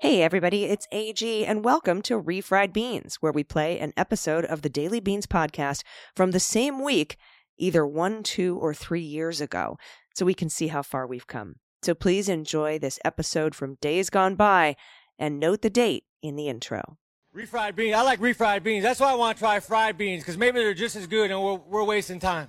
Hey, everybody, it's AG, and welcome to Refried Beans, where we play an episode of the Daily Beans podcast from the same week, either one, two, or three years ago, so we can see how far we've come. So please enjoy this episode from days gone by and note the date in the intro. Refried beans. I like refried beans. That's why I want to try fried beans, because maybe they're just as good and we're, we're wasting time.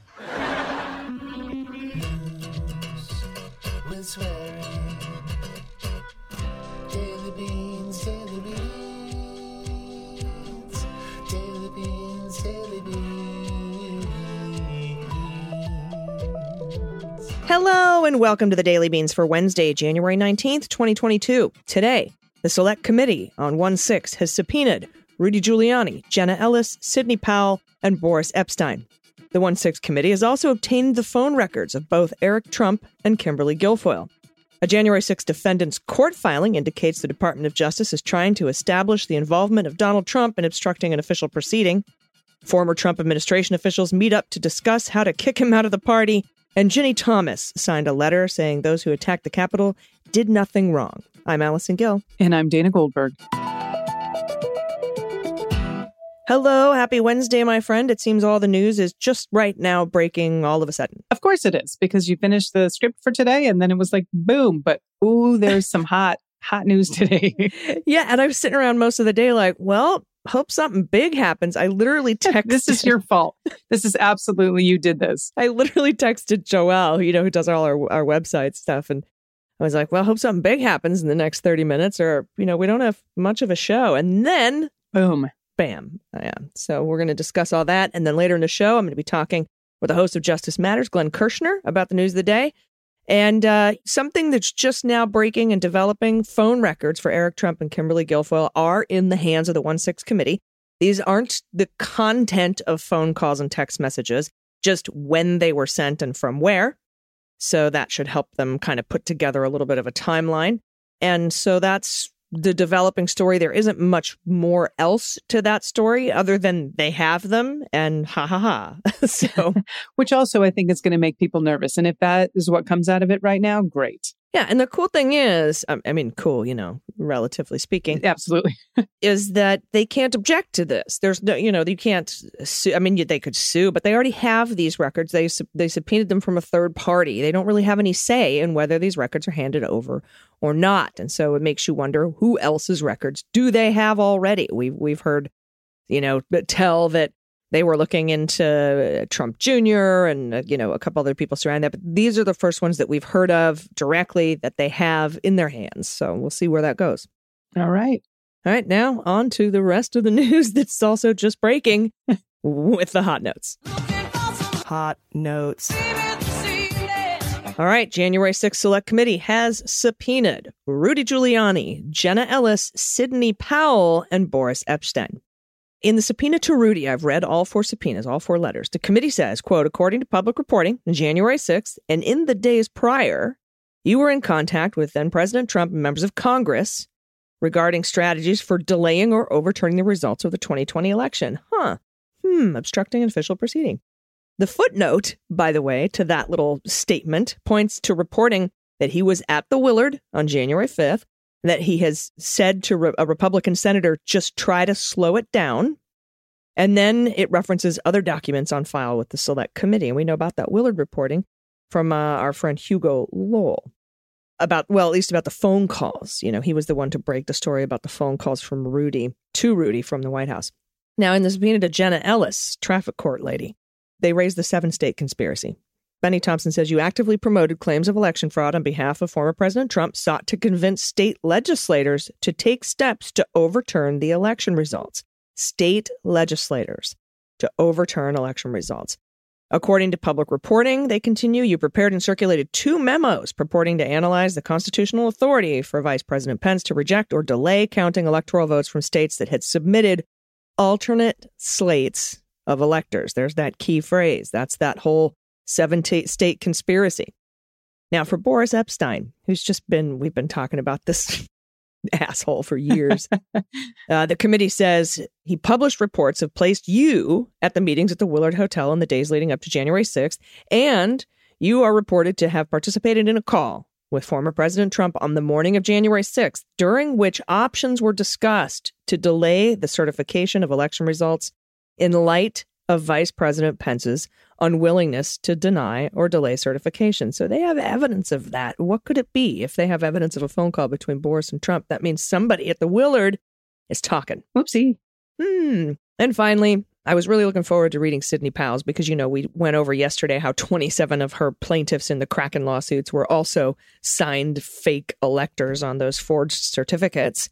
Hello, and welcome to the Daily Beans for Wednesday, January 19th, 2022. Today, the Select Committee on 1 6 has subpoenaed Rudy Giuliani, Jenna Ellis, Sidney Powell, and Boris Epshteyn. The 1 6 Committee has also obtained the phone records of both Eric Trump and Kimberly Guilfoyle. A January 6 defendant's court filing indicates the Department of Justice is trying to establish the involvement of Donald Trump in obstructing an official proceeding. Former Trump administration officials meet up to discuss how to kick him out of the party and Ginny Thomas signed a letter saying those who attacked the Capitol did nothing wrong. I'm Allison Gill. And I'm Dana Goldberg. Hello, happy Wednesday, my friend. It seems all the news is just right now breaking all of a sudden. Of course it is, because you finished the script for today and then it was like boom, but ooh, there's some hot, hot news today. yeah, and I was sitting around most of the day like, well, hope something big happens. I literally texted. this is your fault. This is absolutely you did this. I literally texted Joelle, you know, who does all our, our website stuff. And I was like, well, hope something big happens in the next 30 minutes or, you know, we don't have much of a show. And then, boom, bam. Yeah. So we're going to discuss all that. And then later in the show, I'm going to be talking with the host of Justice Matters, Glenn Kirschner, about the news of the day. And uh, something that's just now breaking and developing phone records for Eric Trump and Kimberly Guilfoyle are in the hands of the 1 6 committee. These aren't the content of phone calls and text messages, just when they were sent and from where. So that should help them kind of put together a little bit of a timeline. And so that's the developing story. There isn't much more else to that story other than they have them and ha ha ha. so, which also I think is going to make people nervous. And if that is what comes out of it right now, great. Yeah, and the cool thing is, um, I mean, cool, you know, relatively speaking, Absolutely. is that they can't object to this. There's no, you know, you can't sue. I mean, you- they could sue, but they already have these records. They they subpoenaed them from a third party. They don't really have any say in whether these records are handed over or not. And so it makes you wonder who else's records do they have already? We've we've heard, you know, tell that they were looking into Trump Jr. and uh, you know a couple other people surrounding that. But these are the first ones that we've heard of directly that they have in their hands. So we'll see where that goes. All right. All right, now on to the rest of the news that's also just breaking with the hot notes. Hot notes. All right, January 6th Select Committee has subpoenaed Rudy Giuliani, Jenna Ellis, Sidney Powell, and Boris Epshteyn. In the subpoena to Rudy, I've read all four subpoenas, all four letters. The committee says, quote, according to public reporting, on January 6th and in the days prior, you were in contact with then President Trump and members of Congress regarding strategies for delaying or overturning the results of the 2020 election. Huh. Hmm. Obstructing an official proceeding. The footnote, by the way, to that little statement points to reporting that he was at the Willard on January 5th, that he has said to re- a Republican senator, just try to slow it down. And then it references other documents on file with the Select Committee. And we know about that Willard reporting from uh, our friend Hugo Lowell about, well, at least about the phone calls. You know, he was the one to break the story about the phone calls from Rudy to Rudy from the White House. Now, in the subpoena to Jenna Ellis, traffic court lady, they raised the seven state conspiracy. Bennie Thompson says you actively promoted claims of election fraud on behalf of former President Trump, sought to convince state legislators to take steps to overturn the election results. State legislators to overturn election results. According to public reporting, they continue, you prepared and circulated two memos purporting to analyze the constitutional authority for Vice President Pence to reject or delay counting electoral votes from states that had submitted alternate slates of electors. There's that key phrase. That's that whole seven state conspiracy. Now, for Boris Epshteyn, who's just been, we've been talking about this asshole for years. uh, the committee says he published reports have placed you at the meetings at the Willard Hotel in the days leading up to January 6th, and you are reported to have participated in a call with former President Trump on the morning of January 6th, during which options were discussed to delay the certification of election results in light of Vice President Pence's unwillingness to deny or delay certification. So they have evidence of that. What could it be if they have evidence of a phone call between Boris and Trump? That means somebody at the Willard is talking. Whoopsie. Hmm. And finally, I was really looking forward to reading Sidney Powell's because, you know, we went over yesterday how 27 of her plaintiffs in the Kraken lawsuits were also signed fake electors on those forged certificates,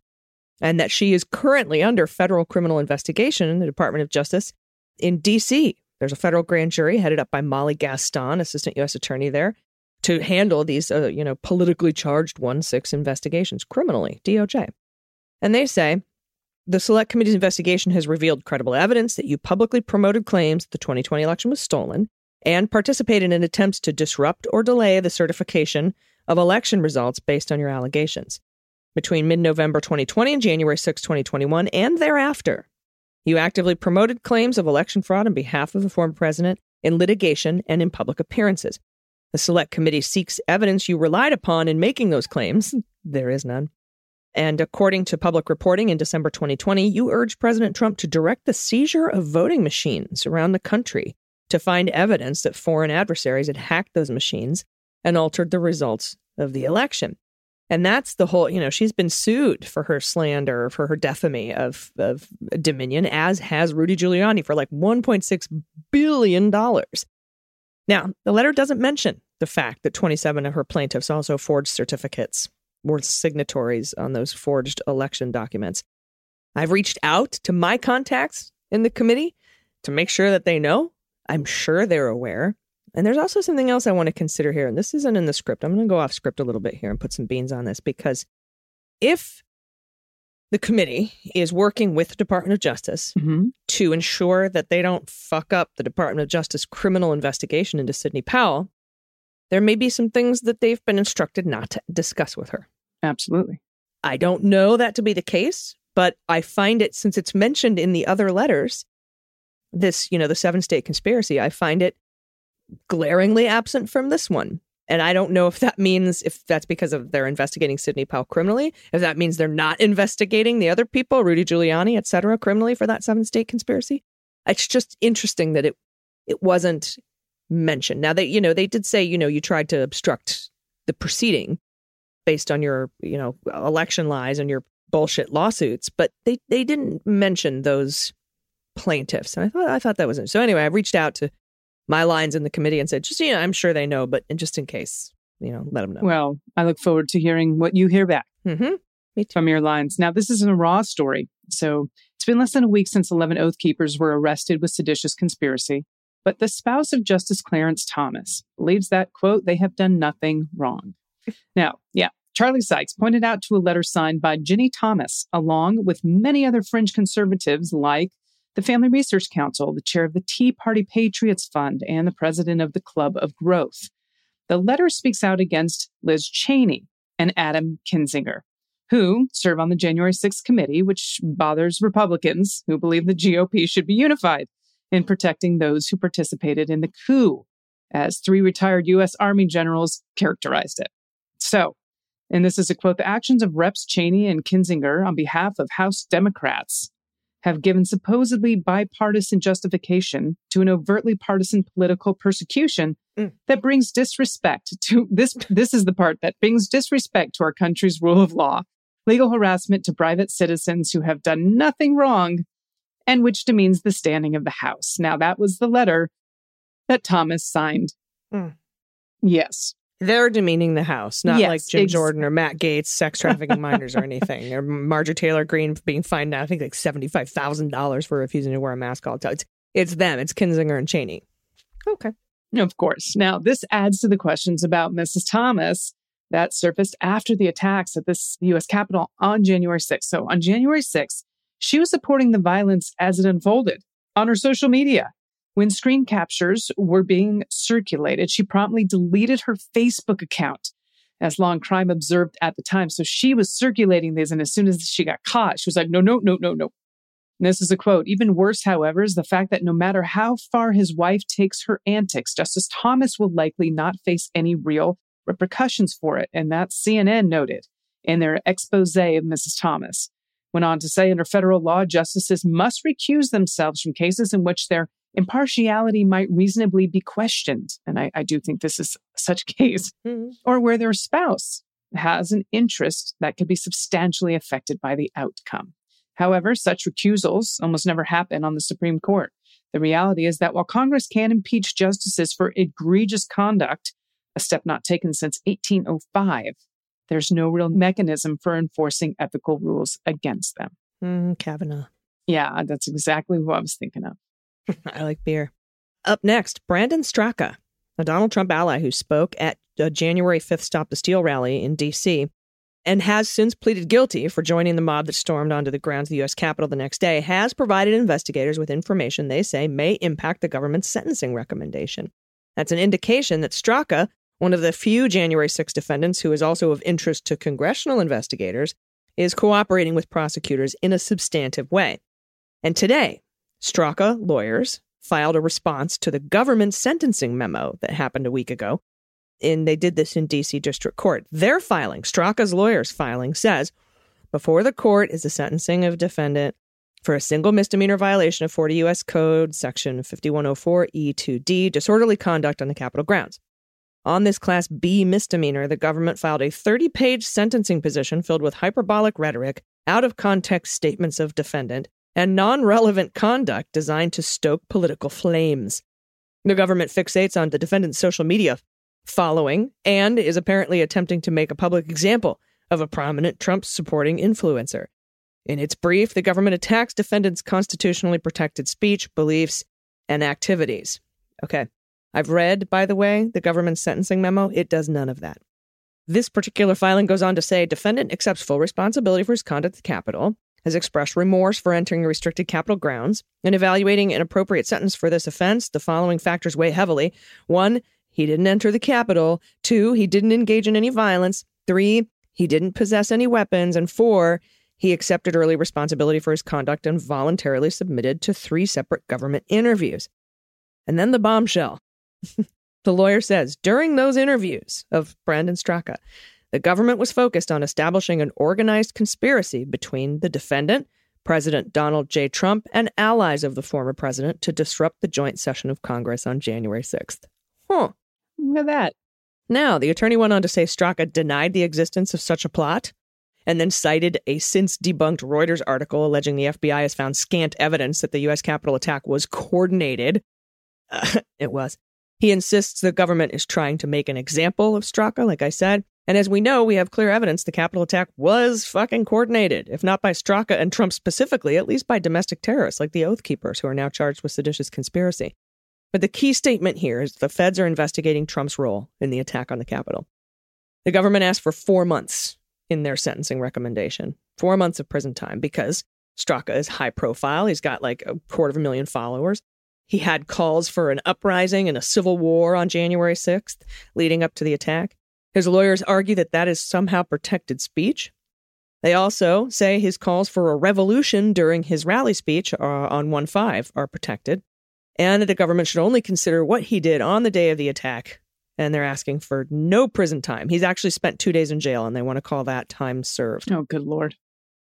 and that she is currently under federal criminal investigation in the Department of Justice in D.C. There's a federal grand jury headed up by Molly Gaston, assistant U.S. attorney there, to handle these, uh, you know, politically charged 1 6 investigations criminally, DOJ. And they say the Select Committee's investigation has revealed credible evidence that you publicly promoted claims that the 2020 election was stolen and participated in attempts to disrupt or delay the certification of election results based on your allegations. Between mid November 2020 and January 6, 2021, and thereafter, you actively promoted claims of election fraud on behalf of the former president in litigation and in public appearances. The Select Committee seeks evidence you relied upon in making those claims. There is none. And according to public reporting in December 2020, you urged President Trump to direct the seizure of voting machines around the country to find evidence that foreign adversaries had hacked those machines and altered the results of the election. And that's the whole, you know, she's been sued for her slander, for her defamy of, of Dominion, as has Rudy Giuliani for like $1.6 billion. Now, the letter doesn't mention the fact that 27 of her plaintiffs also forged certificates, were signatories on those forged election documents. I've reached out to my contacts in the committee to make sure that they know. I'm sure they're aware. And there's also something else I want to consider here, and this isn't in the script. I'm going to go off script a little bit here and put some beans on this because if the committee is working with the Department of Justice Mhm. to ensure that they don't fuck up the Department of Justice criminal investigation into Sidney Powell, there may be some things that they've been instructed not to discuss with her. Absolutely. I don't know that to be the case, but I find it since it's mentioned in the other letters, this, you know, the seven state conspiracy, I find it glaringly absent from this one. And I don't know if that means if that's because of they're investigating Sidney Powell criminally, if that means they're not investigating the other people, Rudy Giuliani, et cetera, criminally for that seven state conspiracy. It's just interesting that it it wasn't mentioned. Now they, you know, they did say, you know, you tried to obstruct the proceeding based on your, you know, election lies and your bullshit lawsuits, but they they didn't mention those plaintiffs. And I thought I thought that was so. Anyway, I reached out to my lines in the committee and said, just, you know, I'm sure they know, but just in case, you know, let them know. Well, I look forward to hearing what you hear back mm-hmm. from your lines. Now, this is a raw story. So it's been less than a week since 11 Oath Keepers were arrested with seditious conspiracy. But the spouse of Justice Clarence Thomas believes that, quote, they have done nothing wrong. Now, yeah, Charlie Sykes pointed out to a letter signed by Ginny Thomas, along with many other fringe conservatives like the Family Research Council, the chair of the Tea Party Patriots Fund, and the president of the Club of Growth. The letter speaks out against Liz Cheney and Adam Kinzinger, who serve on the January 6th committee, which bothers Republicans who believe the GOP should be unified in protecting those who participated in the coup, as three retired U.S. Army generals characterized it. So, and this is a quote the actions of Reps Cheney and Kinzinger on behalf of House Democrats have given supposedly bipartisan justification to an overtly partisan political persecution mm. that brings disrespect to this this is the part that brings disrespect to our country's rule of law legal harassment to private citizens who have done nothing wrong and which demeans the standing of the house now that was the letter that thomas signed mm. yes they're demeaning the House, not Yes, like Jim ex- Jordan or Matt Gaetz sex trafficking minors or anything, or Marjorie Taylor Greene being fined now, I think like seventy five thousand dollars for refusing to wear a mask all the time. It's, it's them. It's Kinzinger and Cheney. Okay. Of course. Now, this adds to the questions about Mrs. Thomas that surfaced after the attacks at this U.S. Capitol on January 6th. So, on January 6th, she was supporting the violence as it unfolded on her social media. When screen captures were being circulated, she promptly deleted her Facebook account, as Law&Crime observed at the time. So she was circulating these, and as soon as she got caught, she was like, no, no, no, no, no. And this is a quote. Even worse, however, is the fact that no matter how far his wife takes her antics, Justice Thomas will likely not face any real repercussions for it. And that CNN noted in their expose of Mrs. Thomas. Went on to say under federal law, justices must recuse themselves from cases in which their impartiality might reasonably be questioned. And I, I do think this is such a case, Mhm. or where their spouse has an interest that could be substantially affected by the outcome. However, such recusals almost never happen on the Supreme Court. The reality is that while Congress can impeach justices for egregious conduct, a step not taken since 1805, there's no real mechanism for enforcing ethical rules against them. Mm, Kavanaugh. Yeah, that's exactly what I was thinking of. I like beer. Up next, Brandon Straka, a Donald Trump ally who spoke at a January 5th Stop the Steal rally in D.C. and has since pleaded guilty for joining the mob that stormed onto the grounds of the U.S. Capitol the next day, has provided investigators with information they say may impact the government's sentencing recommendation. That's an indication that Straka, one of the few January 6 defendants who is also of interest to congressional investigators, is cooperating with prosecutors in a substantive way. And today, Straka lawyers filed a response to the government sentencing memo that happened a week ago. And they did this in DC District Court. Their filing, Straka's lawyers' filing, says before the court is the sentencing of defendant for a single misdemeanor violation of 40 U.S. Code, Section 5104E2D, disorderly conduct on the Capitol grounds. On this Class B misdemeanor, the government filed a 30 page sentencing position filled with hyperbolic rhetoric, out of context statements of defendant, and non relevant conduct designed to stoke political flames. The government fixates on the defendant's social media following and is apparently attempting to make a public example of a prominent Trump supporting influencer. In its brief, the government attacks defendants' constitutionally protected speech, beliefs, and activities. Okay. I've read, by the way, the government's sentencing memo. It does none of that. This particular filing goes on to say defendant accepts full responsibility for his conduct at the Capitol, has expressed remorse for entering restricted Capitol grounds, and evaluating an appropriate sentence for this offense. The following factors weigh heavily. One, he didn't enter the Capitol. Two, he didn't engage in any violence. Three, he didn't possess any weapons. And four, he accepted early responsibility for his conduct and voluntarily submitted to three separate government interviews. And then the bombshell. The lawyer says during those interviews of Brandon Straka, the government was focused on establishing an organized conspiracy between the defendant, President Donald J. Trump, and allies of the former president to disrupt the joint session of Congress on January 6th. Huh. Look at that. Now, the attorney went on to say Straka denied the existence of such a plot and then cited a since debunked Reuters article alleging the FBI has found scant evidence that the U.S. Capitol attack was coordinated. It was. He insists the government is trying to make an example of Straka, like I said. And as we know, we have clear evidence the Capitol attack was fucking coordinated, if not by Straka and Trump specifically, at least by domestic terrorists like the Oath Keepers, who are now charged with seditious conspiracy. But the key statement here is the feds are investigating Trump's role in the attack on the Capitol. The government asked for four months in their sentencing recommendation, four months of prison time, because Straka is high profile. He's got like a quarter of a million followers. He had calls for an uprising and a civil war on January 6th, leading up to the attack. His lawyers argue that that is somehow protected speech. They also say his calls for a revolution during his rally speech uh, on 1 5 are protected, and that the government should only consider what he did on the day of the attack. And they're asking for no prison time. He's actually spent two days in jail, and they want to call that time served. Oh, good Lord.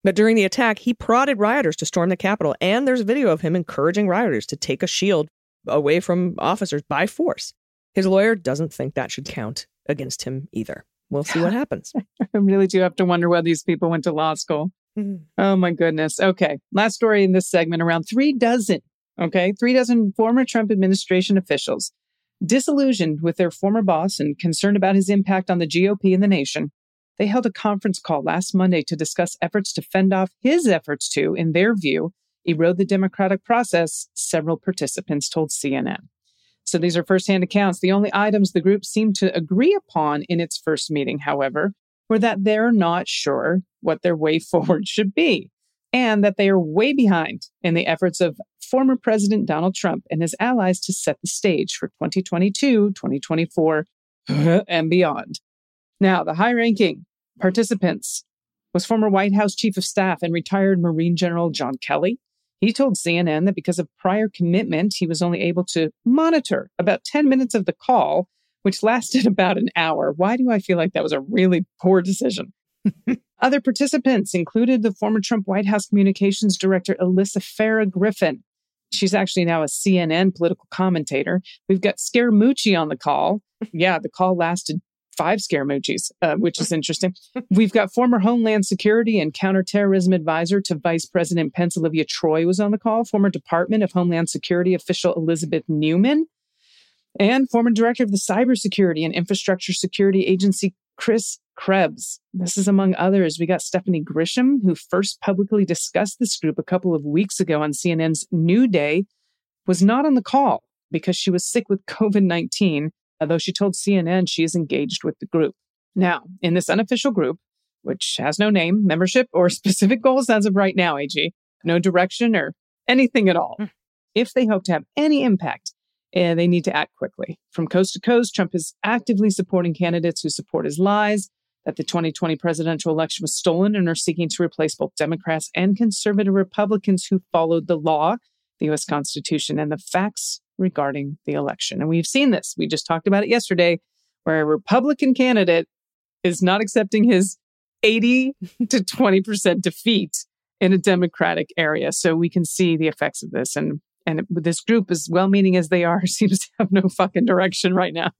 But during the attack, he prodded rioters to storm the Capitol, and there's a video of him encouraging rioters to take a shield away from officers by force. His lawyer doesn't think that should count against him either. We'll see what happens. I really do have to wonder whether these people went to law school. Mhm. Oh my goodness. Okay. Last story in this segment around three dozen, okay, three dozen former Trump administration officials disillusioned with their former boss and concerned about his impact on the GOP and the nation. They held a conference call last Monday to discuss efforts to fend off his efforts to, in their view, erode the democratic process, several participants told CNN. So these are firsthand accounts. The only items the group seemed to agree upon in its first meeting, however, were that they're not sure what their way forward should be and that they are way behind in the efforts of former President Donald Trump and his allies to set the stage for 2022, 2024, and beyond. Now, the high ranking participants was former White House Chief of Staff and retired Marine General John Kelly. He told CNN that because of prior commitment, he was only able to monitor about 10 minutes of the call, which lasted about an hour. Why do I feel like that was a really poor decision? Other participants included the former Trump White House Communications Director, Alyssa Farah Griffin. She's actually now a CNN political commentator. We've got Scaramucci on the call. Yeah, the call lasted five Scaramucci's, uh, which is interesting. We've got former Homeland Security and Counterterrorism Advisor to Vice President Pence Olivia Troy was on the call, former Department of Homeland Security official Elizabeth Newman, and former Director of the Cybersecurity and Infrastructure Security Agency Chris Krebs. This is among others. We got Stephanie Grisham, who first publicly discussed this group a couple of weeks ago on CNN's New Day, was not on the call because she was sick with COVID 19, although she told CNN she is engaged with the group. Now, in this unofficial group, which has no name, membership, or specific goals as of right now, AG, no direction or anything at all. If they hope to have any impact, eh, they need to act quickly. From coast to coast, Trump is actively supporting candidates who support his lies that the 2020 presidential election was stolen and are seeking to replace both Democrats and conservative Republicans who followed the law, the U.S. Constitution, and the facts regarding the election. And we've seen this. We just talked about it yesterday, where a Republican candidate is not accepting his 80 to 20% defeat in a Democratic area. So we can see the effects of this. And and this group, as well meaning as they are, seems to have no fucking direction right now.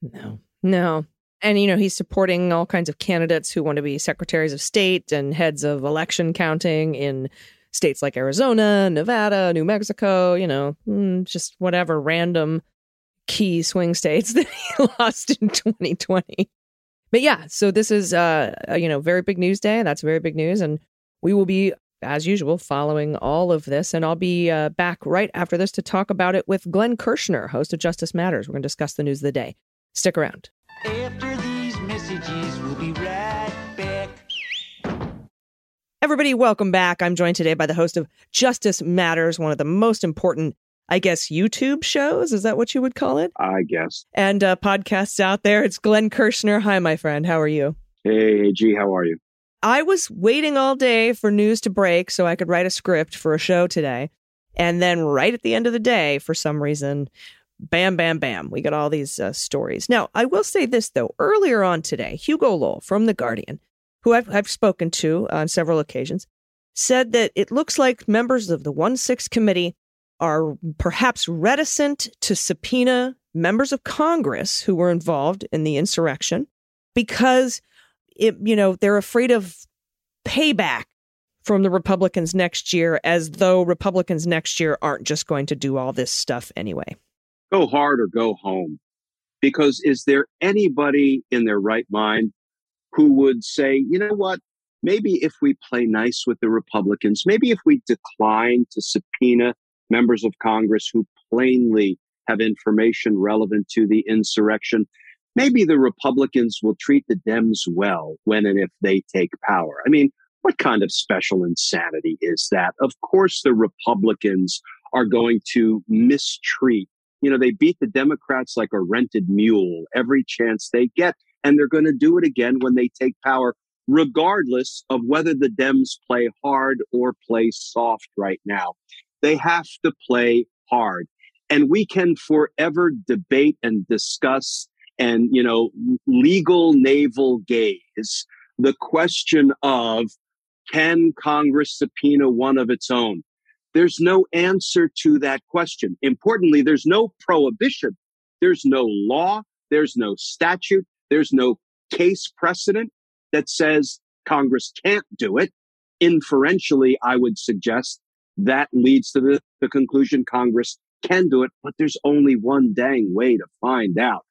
No, no. And, you know, he's supporting all kinds of candidates who want to be secretaries of state and heads of election counting in states like Arizona, Nevada, New Mexico, you know, mm, just whatever random key swing states that he lost in 2020. But yeah, so this is, uh, you know, very big news day. That's very big news. And we will be, as usual, following all of this. And I'll be uh, back right after this to talk about it with Glenn Kirschner, host of Justice Matters. We're going to discuss the news of the day. Stick around. After these messages, we'll be Everybody, welcome back. I'm joined today by the host of Justice Matters, one of the most important, I guess, YouTube shows. Is that what you would call it? I guess. And uh, podcasts out there. It's Glenn Kirschner. Hi, my friend. How are you? Hey, G, how are you? I was waiting all day for news to break so I could write a script for a show today. And then, right at the end of the day, for some reason, bam, bam, bam. We got all these uh, stories. Now, I will say this, though. Earlier on today, Hugo Lowell from The Guardian, who I've, I've spoken to on several occasions, said that it looks like members of the 1 6 committee are perhaps reticent to subpoena members of Congress who were involved in the insurrection because it, you know, they're afraid of payback from the Republicans next year, as though Republicans next year aren't just going to do all this stuff anyway. Go hard or go home. Because is there anybody in their right mind who would say, you know what? Maybe if we play nice with the Republicans, maybe if we decline to subpoena members of Congress who plainly have information relevant to the insurrection, maybe the Republicans will treat the Dems well when and if they take power. I mean, what kind of special insanity is that? Of course, the Republicans are going to mistreat. You know, they beat the Democrats like a rented mule every chance they get. And they're going to do it again when they take power, regardless of whether the Dems play hard or play soft right now. They have to play hard. And we can forever debate and discuss and, you know, legal navel gaze the question of can Congress subpoena one of its own? There's no answer to that question. Importantly, there's no prohibition. There's no law. There's no statute. There's no case precedent that says Congress can't do it. Inferentially, I would suggest that leads to the, the conclusion Congress can do it, but there's only one dang way to find out.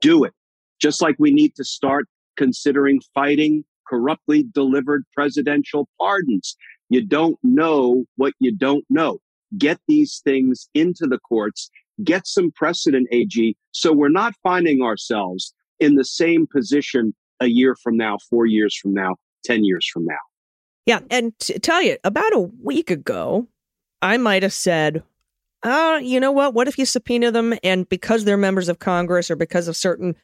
Do it. Just like we need to start considering fighting corruptly delivered presidential pardons. You don't know what you don't know. Get these things into the courts, get some precedent, AG, so we're not finding ourselves in the same position a year from now, four years from now, 10 years from now. Yeah. And to tell you, about a week ago, I might have said, uh, you know what? What if you subpoena them and because they're members of Congress or because of certain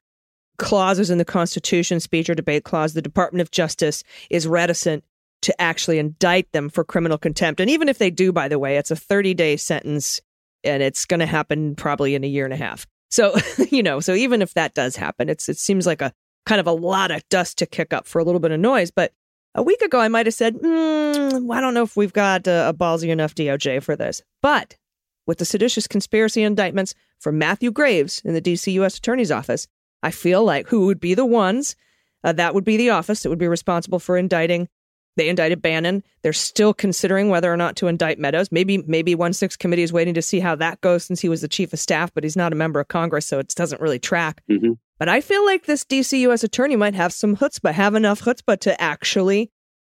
clauses in the Constitution, speech or debate clause, the Department of Justice is reticent to actually indict them for criminal contempt. And even if they do, by the way, it's a 30 day sentence and it's going to happen probably in a year and a half. So, you know, so even if that does happen, it's it seems like a kind of a lot of dust to kick up for a little bit of noise. But a week ago, I might have said, mm, I don't know if we've got a, a ballsy enough DOJ for this. But with the seditious conspiracy indictments from Matthew Graves in the DC U.S. Attorney's Office, I feel like who would be the ones? Uh, that would be the office that would be responsible for indicting. They indicted Bannon. They're still considering whether or not to indict Meadows. Maybe maybe one six committee is waiting to see how that goes since he was the chief of staff, but he's not a member of Congress, so it doesn't really track. Mm-hmm. But I feel like this DC U.S. attorney might have some chutzpah, have enough chutzpah to actually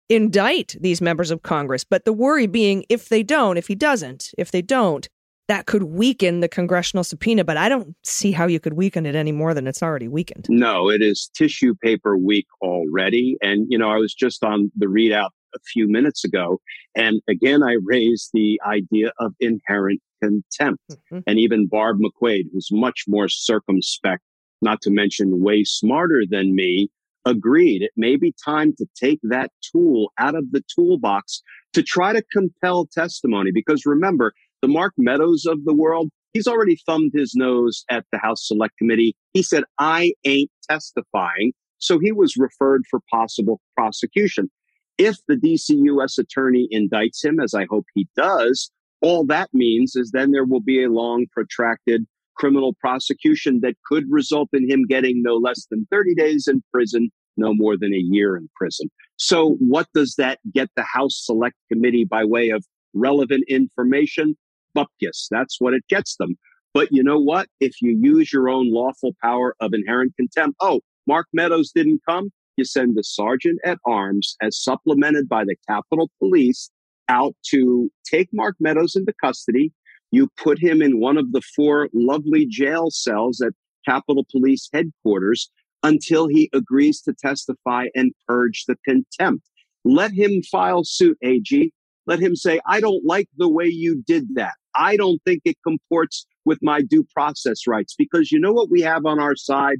indict these members of Congress. But the worry being, if they don't, if he doesn't, if they don't, that could weaken the congressional subpoena, but I don't see how you could weaken it any more than it's already weakened. No, it is tissue paper weak already. And, you know, I was just on the readout a few minutes ago. And again, I raised the idea of inherent contempt. Mm-hmm. And even Barb McQuade, who's much more circumspect, not to mention way smarter than me, agreed it may be time to take that tool out of the toolbox to try to compel testimony. Because remember, the Mark Meadows of the world, he's already thumbed his nose at the House Select Committee. He said, I ain't testifying. So he was referred for possible prosecution. If the DC U.S. attorney indicts him, as I hope he does, all that means is then there will be a long, protracted criminal prosecution that could result in him getting no less than 30 days in prison, no more than a year in prison. So, what does that get the House Select Committee by way of relevant information? Bupkis. That's what it gets them. But you know what? If you use your own lawful power of inherent contempt, oh, Mark Meadows didn't come, you send the sergeant at arms as supplemented by the Capitol Police out to take Mark Meadows into custody. You put him in one of the four lovely jail cells at Capitol Police headquarters until he agrees to testify and purge the contempt. Let him file suit, AG. Let him say, I don't like the way you did that. I don't think it comports with my due process rights because you know what we have on our side?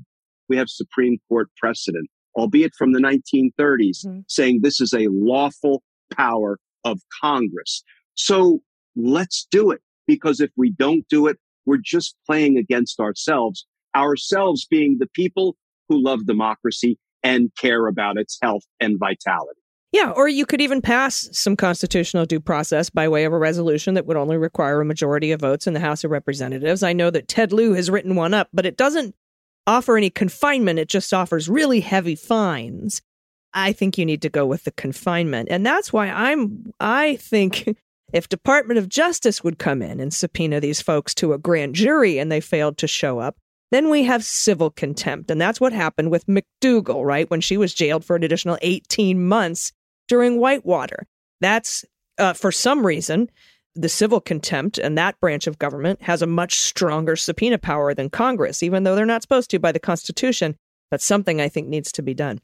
We have Supreme Court precedent, albeit from the 1930s, mm-hmm. saying this is a lawful power of Congress. So let's do it because if we don't do it, we're just playing against ourselves, ourselves being the people who love democracy and care about its health and vitality. Yeah, or you could even pass some constitutional due process by way of a resolution that would only require a majority of votes in the House of Representatives. I know that Ted Lieu has written one up, but it doesn't offer any confinement, it just offers really heavy fines. I think you need to go with the confinement. And that's why I'm I think if Department of Justice would come in and subpoena these folks to a grand jury and they failed to show up, then we have civil contempt. And that's what happened with McDougal, right? When she was jailed for an additional 18 months during Whitewater. That's uh, for some reason, the civil contempt and that branch of government has a much stronger subpoena power than Congress, even though they're not supposed to by the Constitution. But something I think needs to be done.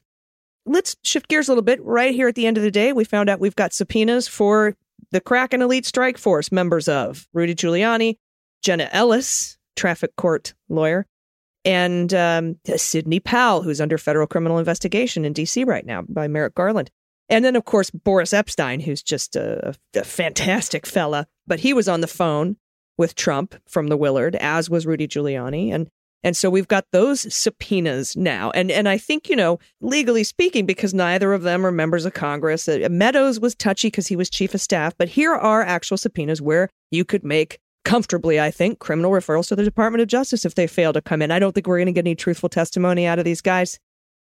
Let's shift gears a little bit. Right here at the end of the day, we found out we've got subpoenas for the Kraken Elite Strike Force members of Rudy Giuliani, Jenna Ellis, traffic court lawyer, and um, Sidney Powell, who's under federal criminal investigation in D.C. right now by Merrick Garland. And then, of course, Boris Epshteyn, who's just a, a, fantastic fella, but he was on the phone with Trump from the Willard, as was Rudy Giuliani. And and so we've got those subpoenas now. And and I think, you know, legally speaking, because neither of them are members of Congress, uh, Meadows was touchy because he was chief of staff, but here are actual subpoenas where you could make comfortably, I think, criminal referrals to the Department of Justice if they fail to come in. I don't think we're going to get any truthful testimony out of these guys,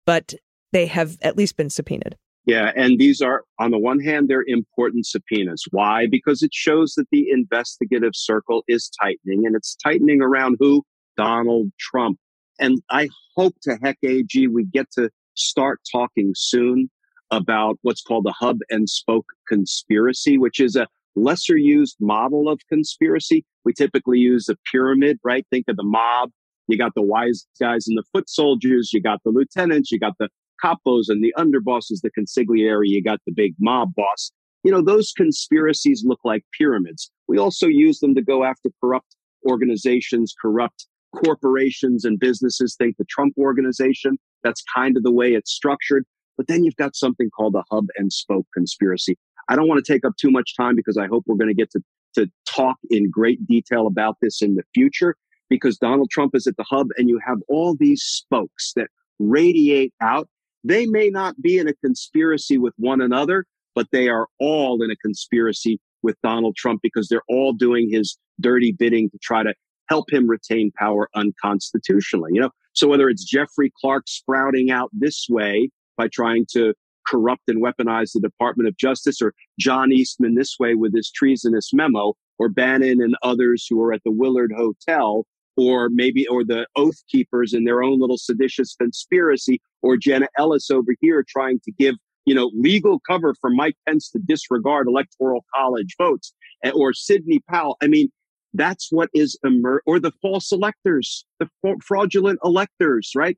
but they have at least been subpoenaed. Yeah. And these are, on the one hand, they're important subpoenas. Why? Because it shows that the investigative circle is tightening and it's tightening around who? Donald Trump. And I hope to heck AG we get to start talking soon about what's called the hub and spoke conspiracy, which is a lesser used model of conspiracy. We typically use a pyramid, right? Think of the mob. You got the wise guys and the foot soldiers. You got the lieutenants. You got the capos and the underbosses, the consigliere. You got the big mob boss. You know, those conspiracies look like pyramids. We also use them to go after corrupt organizations, corrupt corporations and businesses think the Trump organization. That's kind of the way it's structured. But then you've got something called the hub and spoke conspiracy. I don't want to take up too much time because I hope we're going to get to, to talk in great detail about this in the future because Donald Trump is at the hub and you have all these spokes that radiate out. They may not be in a conspiracy with one another, but they are all in a conspiracy with Donald Trump because they're all doing his dirty bidding to try to help him retain power unconstitutionally. You know, so whether it's Jeffrey Clark sprouting out this way by trying to corrupt and weaponize the Department of Justice, or John Eastman this way with his treasonous memo, or Bannon and others who are at the Willard Hotel, or maybe, or the Oath Keepers in their own little seditious conspiracy, or Jenna Ellis over here trying to give, you know, legal cover for Mike Pence to disregard electoral college votes, eh, or Sidney Powell. I mean, that's what is emer- or the false electors, the fraudulent electors, right?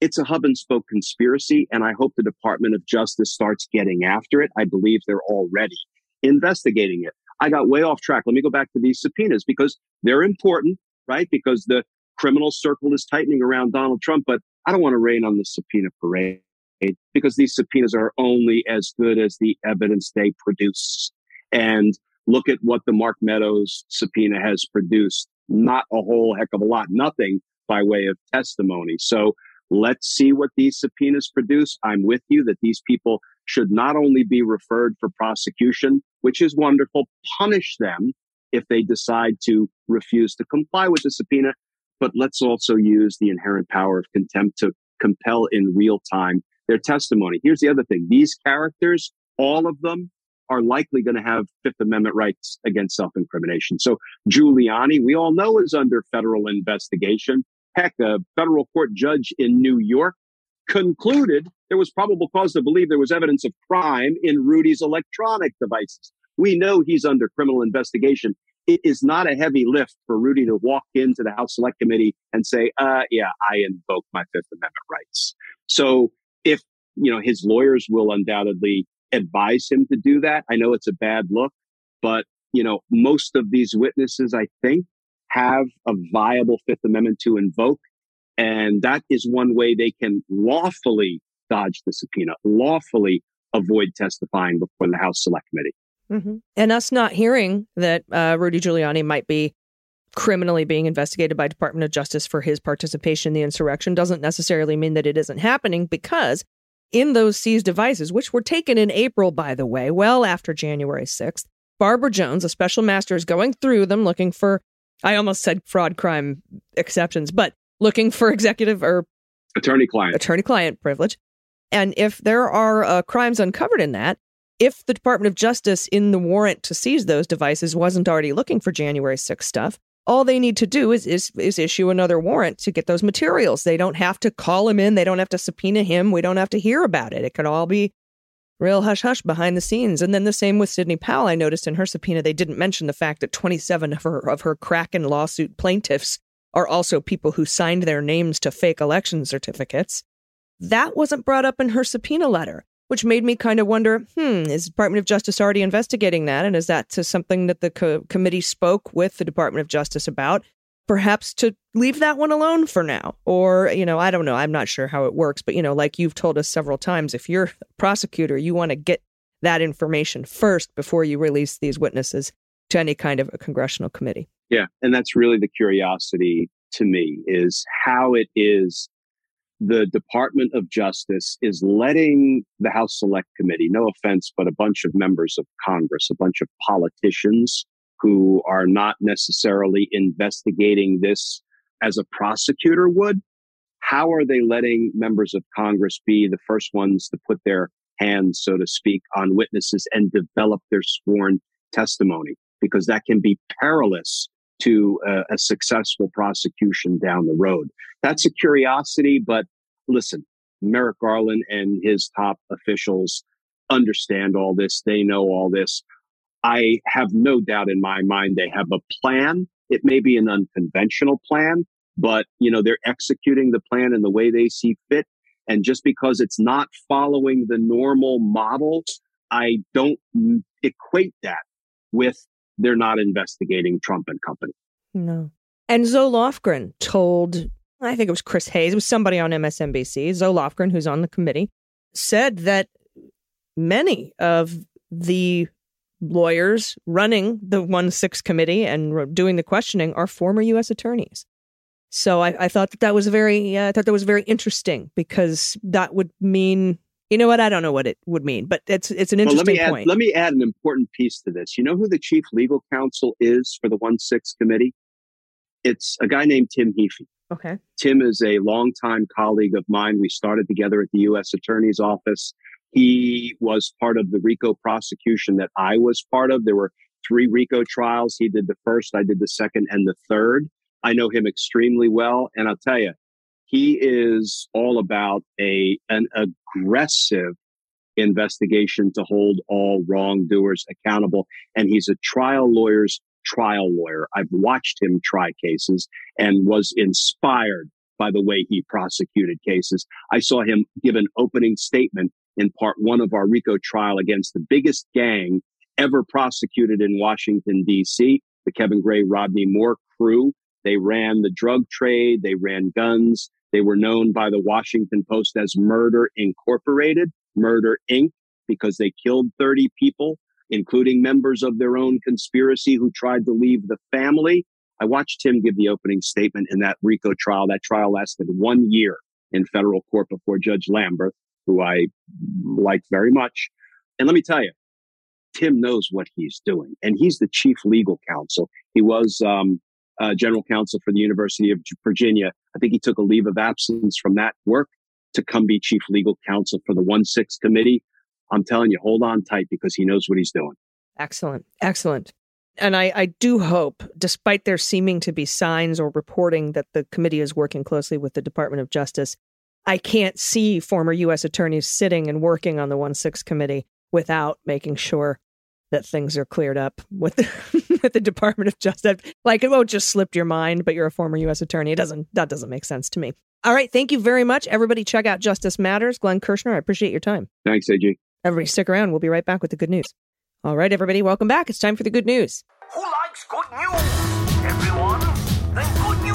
It's a hub and spoke conspiracy, and I hope the Department of Justice starts getting after it. I believe they're already investigating it. I got way off track. Let me go back to these subpoenas because they're important, right? Because the criminal circle is tightening around Donald Trump, but I don't want to rain on the subpoena parade because these subpoenas are only as good as the evidence they produce. And look at what the Mark Meadows subpoena has produced. Not a whole heck of a lot, nothing by way of testimony. So let's see what these subpoenas produce. I'm with you that these people should not only be referred for prosecution, which is wonderful, punish them if they decide to refuse to comply with the subpoena, but let's also use the inherent power of contempt to compel in real time their testimony. Here's the other thing. These characters, all of them are likely going to have Fifth Amendment rights against self incrimination. So Giuliani, we all know, is under federal investigation. Heck, a federal court judge in New York concluded there was probable cause to believe there was evidence of crime in Rudy's electronic devices. We know he's under criminal investigation. It is not a heavy lift for Rudy to walk into the House Select Committee and say, uh, yeah, I invoke my Fifth Amendment rights. So if, you know, his lawyers will undoubtedly advise him to do that. I know it's a bad look, but you know, most of these witnesses, I think, have a viable Fifth Amendment to invoke. And that is one way they can lawfully dodge the subpoena, lawfully avoid testifying before the House Select Committee. Mm-hmm. And us not hearing that uh, Rudy Giuliani might be criminally being investigated by Department of Justice for his participation in the insurrection doesn't necessarily mean that it isn't happening because in those seized devices, which were taken in April, by the way, well after January 6th, Barbara Jones, a special master, is going through them looking for, I almost said fraud crime exceptions, but looking for executive or attorney client attorney client privilege. And if there are uh, crimes uncovered in that, if the Department of Justice in the warrant to seize those devices wasn't already looking for January 6th stuff, all they need to do is, is is issue another warrant to get those materials. They don't have to call him in. They don't have to subpoena him. We don't have to hear about it. It could all be real hush hush behind the scenes. And then the same with Sidney Powell. I noticed in her subpoena they didn't mention the fact that 27 of her of her Kraken lawsuit plaintiffs are also people who signed their names to fake election certificates. That wasn't brought up in her subpoena letter which made me kind of wonder hmm, is the Department of Justice already investigating that? And is that something that the co- committee spoke with the Department of Justice about? Perhaps to leave that one alone for now. Or, you know, I don't know. I'm not sure how it works. But, you know, like you've told us several times, if you're a prosecutor, you want to get that information first before you release these witnesses to any kind of a congressional committee. Yeah. And that's really the curiosity to me is how it is the Department of Justice is letting the House Select Committee, no offense, but a bunch of members of Congress, a bunch of politicians who are not necessarily investigating this as a prosecutor would. How are they letting members of Congress be the first ones to put their hands, so to speak, on witnesses and develop their sworn testimony? Because that can be perilous to a, a successful prosecution down the road. That's a curiosity, but listen, Merrick Garland and his top officials understand all this. They know all this. I have no doubt in my mind they have a plan. It may be an unconventional plan, but you know, they're executing the plan in the way they see fit. And just because it's not following the normal model, I don't equate that with they're not investigating Trump and company. No. And Zoe Lofgren told, I think it was Chris Hayes, it was somebody on MSNBC, Zoe Lofgren, who's on the committee, said that many of the lawyers running the 1 6 committee and doing the questioning are former U.S. attorneys. So I, I thought that that was very, uh, I thought that was very interesting because that would mean you know what? I don't know what it would mean, but it's it's an interesting well, let point. Add, let me add an important piece to this. You know who the chief legal counsel is for the one six committee? It's a guy named Tim Heaphy. Okay. Tim is a longtime colleague of mine. We started together at the U.S. Attorney's Office. He was part of the RICO prosecution that I was part of. There were three RICO trials. He did the first, I did the second, and the third. I know him extremely well, and I'll tell you, he is all about a an aggressive investigation to hold all wrongdoers accountable. And he's a trial lawyer's trial lawyer. I've watched him try cases and was inspired by the way he prosecuted cases. I saw him give an opening statement in part one of our RICO trial against the biggest gang ever prosecuted in Washington, D.C., the Kevin Gray, Rodney Moore crew. They ran the drug trade. They ran guns. They were known by the Washington Post as Murder Incorporated, Murder Inc., because they killed 30 people, including members of their own conspiracy who tried to leave the family. I watched him give the opening statement in that RICO trial. That trial lasted one year in federal court before Judge Lamberth, who I liked very much. And let me tell you, Tim knows what he's doing, and he's the chief legal counsel. He was um, uh, general counsel for the University of Virginia. I think he took a leave of absence from that work to come be chief legal counsel for the 1 6 committee. I'm telling you, hold on tight because he knows what he's doing. Excellent. Excellent. And I, I do hope, despite there seeming to be signs or reporting that the committee is working closely with the Department of Justice, I can't see former U.S. attorneys sitting and working on the 1 6 committee without making sure that things are cleared up with the, with the Department of Justice. Like it won't just slip your mind, but you're a former U.S. attorney. It doesn't. That doesn't make sense to me. All right, thank you very much, everybody. Check out Justice Matters. Glenn Kirschner, I appreciate your time. Thanks, AG. Everybody, stick around. We'll be right back with the good news. All right, everybody, welcome back. It's time for the good news. Who likes good news? Everyone? Then good news,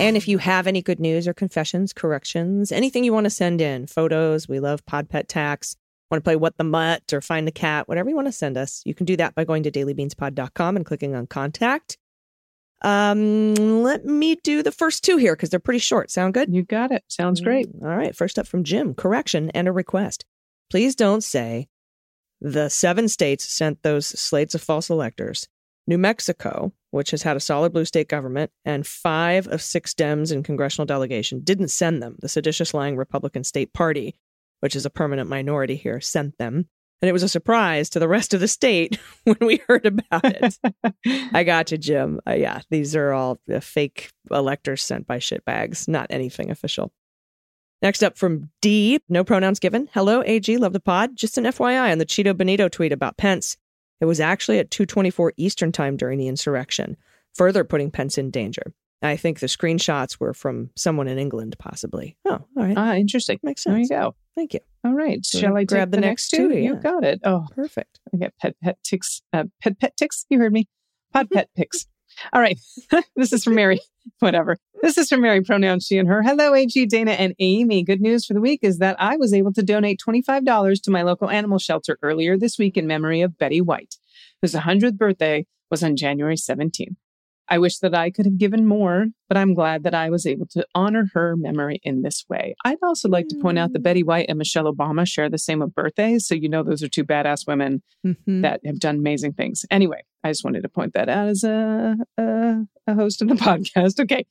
And if you have any good news or confessions, corrections, anything you want to send in, photos, we love Pod Pet Tax, want to play What the Mutt or Find the Cat, whatever you want to send us, you can do that by going to dailybeanspod.com and clicking on contact. Um, let me do the first two here because they're pretty short. Sound good? You got it. Sounds great. All right. First up from Jim correction and a request. Please don't say the seven states sent those slates of false electors. New Mexico, which has had a solid blue state government, and five of six Dems in congressional delegation didn't send them. The seditious lying Republican State Party, which is a permanent minority here, sent them. And it was a surprise to the rest of the state when we heard about it. I got you, Jim. Uh, yeah, these are all uh, fake electors sent by shitbags, not anything official. Next up from D, no pronouns given. Hello, AG, love the pod. Just an FYI on the Cheeto Benito tweet about Pence. It was actually at 224 Eastern time during the insurrection, further putting Pence in danger. I think the screenshots were from someone in England, possibly. Oh, all right. Ah, interesting. Makes sense. There you go. Thank you. All right. So Shall I grab the the, next two? two? You got it. Oh, Perfect. I got pet pet ticks. Uh, pet pet ticks. You heard me. Pod pet pics. All right. this is from Mary. Whatever. This is from Mary. Pronouns she and her. Hello, AG, Dana, and Amy. Good news for the week is that I was able to donate $25 to my local animal shelter earlier this week in memory of Betty White, whose 100th birthday was on January 17th. I wish that I could have given more, but I'm glad that I was able to honor her memory in this way. I'd also like to point out that Betty White and Michelle Obama share the same of birthdays. So, you know, those are two badass women Mhm. that have done amazing things. Anyway, I just wanted to point that out as a, a, a host of the podcast. Okay.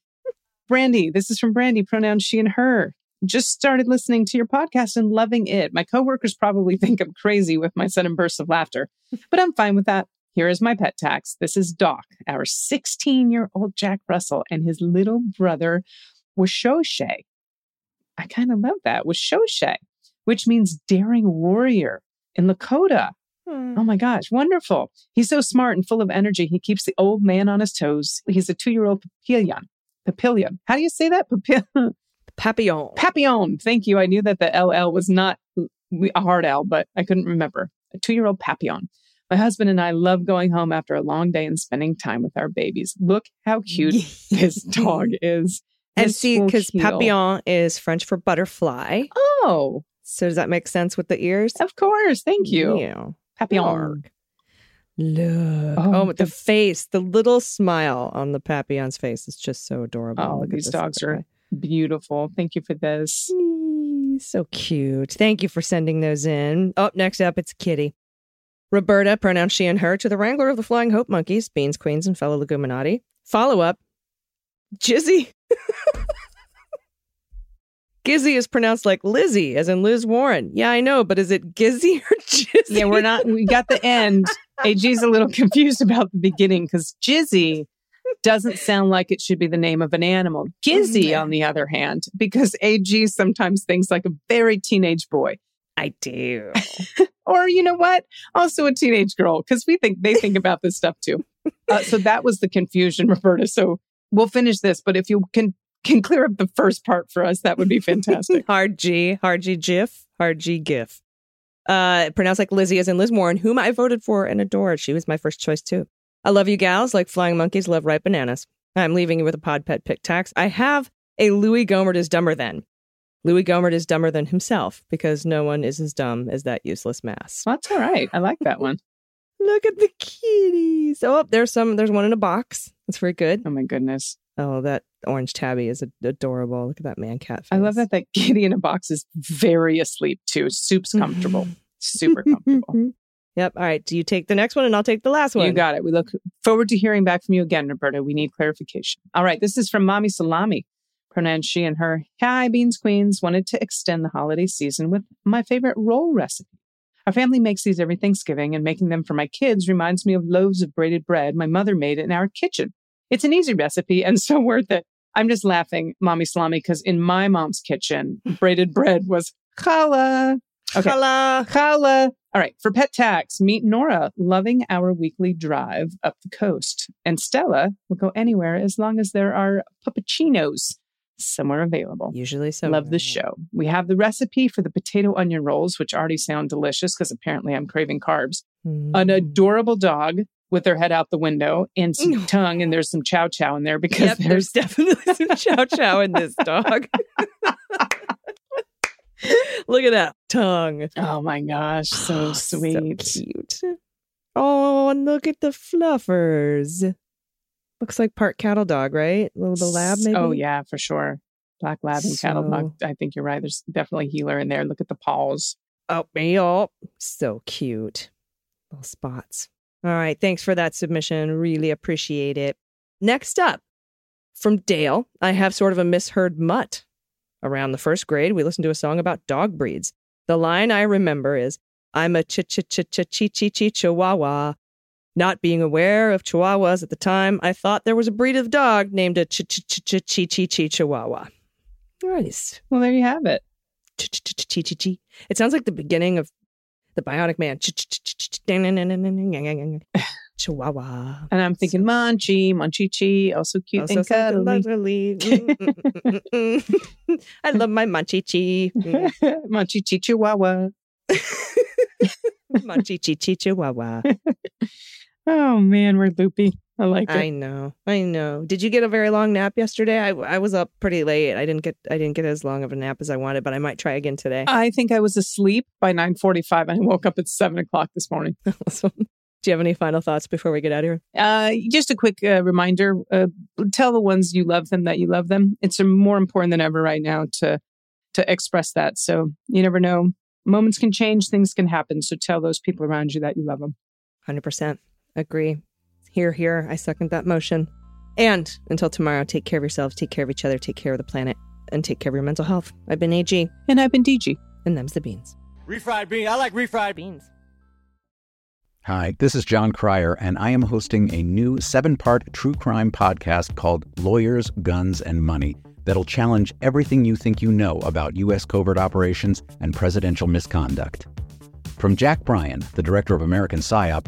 Brandy, this is from Brandy, pronouns she and her. Just started listening to your podcast and loving it. My coworkers probably think I'm crazy with my sudden bursts of laughter, but I'm fine with that. Here is my pet tax. This is Doc, our 16 year old Jack Russell, and his little brother, Washoshe. I kind of love that, Washoshe, which means daring warrior in Lakota. Hmm. Oh my gosh, wonderful. He's so smart and full of energy. He keeps the old man on his toes. He's a two year old papillon. Papillon. How do you say that? Papillion. Papillon. Papillon. Thank you. I knew that the LL was not a hard L, but I couldn't remember. A two year old Papillon. My husband and I love going home after a long day and spending time with our babies. Look how cute this dog is. And see, because papillon is French for butterfly. Oh, So does that make sense with the ears? of course. Thank you. Yeah. Papillon. Look. Oh, Oh, the the- face, the little smile on the papillon's face is just so adorable. Oh, Look these dogs are beautiful. Thank you for this. So cute. Thank you for sending those in. Up next up, it's Kitty. Roberta, pronounced she and her, to the Wrangler of the Flying Hope Monkeys, Beans, Queens, and fellow Leguminati. Follow up, Jizzy. Gizzy is pronounced like Lizzie, as in Liz Warren. Yeah, I know, but is it Gizzy or Jizzy? Yeah, we're not, we got the end. AG's a little confused about the beginning because Jizzy doesn't sound like it should be the name of an animal. Gizzy, mm-hmm. on the other hand, because AG sometimes thinks like a very teenage boy. I do. Or you know what? Also a teenage girl, because we think they think about this stuff too. Uh, so that was the confusion, Roberta. So we'll finish this, but if you can can clear up the first part for us, that would be fantastic. hard G, hard G GIF, hard G GIF. Uh, pronounced like Lizzie, as in Liz Warren, whom I voted for and adored. She was my first choice too. I love you gals like flying monkeys love ripe bananas. I'm leaving you with a pod pet pick tax. I have a Louie Gohmert is dumber than. Louie Gohmert is dumber than himself because no one is as dumb as that useless mass. That's all right. I like that one. Look at the kitties. Oh, there's some. There's one in a box. That's very good. Oh my goodness. Oh, that orange tabby is ad- adorable. Look at that man cat. I love that that kitty in a box is very asleep too. Soup's comfortable. Super comfortable. Yep. All right. Do you take the next one and I'll take the last one? You got it. We look forward to hearing back from you again, Roberta. We need clarification. All right. This is from Mommy Salami. Pronouns she and her. Hi, Beans Queens. Wanted to extend the holiday season with my favorite roll recipe. Our family makes these every Thanksgiving, and making them for my kids reminds me of loaves of braided bread my mother made in our kitchen. It's an easy recipe and so worth it. I'm just laughing, Mommy Salami, because in my mom's kitchen, braided bread was challah. Okay. Challah. Challah. All right. For pet tax, meet Nora, loving our weekly drive up the coast. And Stella will go anywhere as long as there are puppuccinos somewhere available. Usually so. Love the show. We have the recipe for the potato onion rolls, which already sound delicious because apparently I'm craving carbs. Mm. An adorable dog, with their head out the window and some tongue, and there's some chow chow in there because Yep, there's definitely some chow chow in this dog. Look at that tongue. Oh my gosh, so sweet. So cute. Oh, and look at the fluffers. Looks like part cattle dog, right? A little the lab, oh, maybe. Oh yeah, for sure. Black lab and cattle dog. I think you're right. There's definitely heeler in there. Look at the paws. Oh, yup. So cute. Little spots. All right. Thanks for that submission. Really appreciate it. Next up, from Dale, I have sort of a misheard mutt. Around the first grade, we listened to a song about dog breeds. The line I remember is, I'm a ch ch ch ch chi chi chi chihuahua. Not being aware of chihuahuas at the time, I thought there was a breed of dog named a ch ch ch ch chi chi chi chihuahua. Nice. Well, there you have it. Chi-chi-chi-chi. It sounds like the beginning of the Bionic Man. Chihuahua. And I'm thinking Munchie, Munchie Chi, also cute Also and cuddly. Mm, mm, mm, mm, mm. I love my Munchie Chi. Mm. Munchie Chi Chihuahua. Munchie Chi Chi Chihuahua. Oh man, we're loopy. I like it. I know. I know. Did you get a very long nap yesterday? I, I was up pretty late. I didn't get I didn't get as long of a nap as I wanted, but I might try again today. I think I was asleep by 9:45 and I woke up at seven o'clock this morning. Awesome. Do you have any final thoughts before we get out of here? Uh, just a quick uh, reminder: uh, tell the ones you love them that you love them. It's more important than ever right now to to express that. So you never know; moments can change, things can happen. So tell those people around you that you love them. Hundred percent agree. Here, here. I second that motion. And until tomorrow, take care of yourselves, take care of each other, take care of the planet, and take care of your mental health. I've been AG, And I've been DG. and them's the beans. Refried beans. I like refried beans. Hi, this is Jon Cryer, and I am hosting a new seven part true crime podcast called Lawyers, Guns, and Money that'll challenge everything you think you know about U.S. covert operations and presidential misconduct. From Jack Bryan, the director of American PSYOP,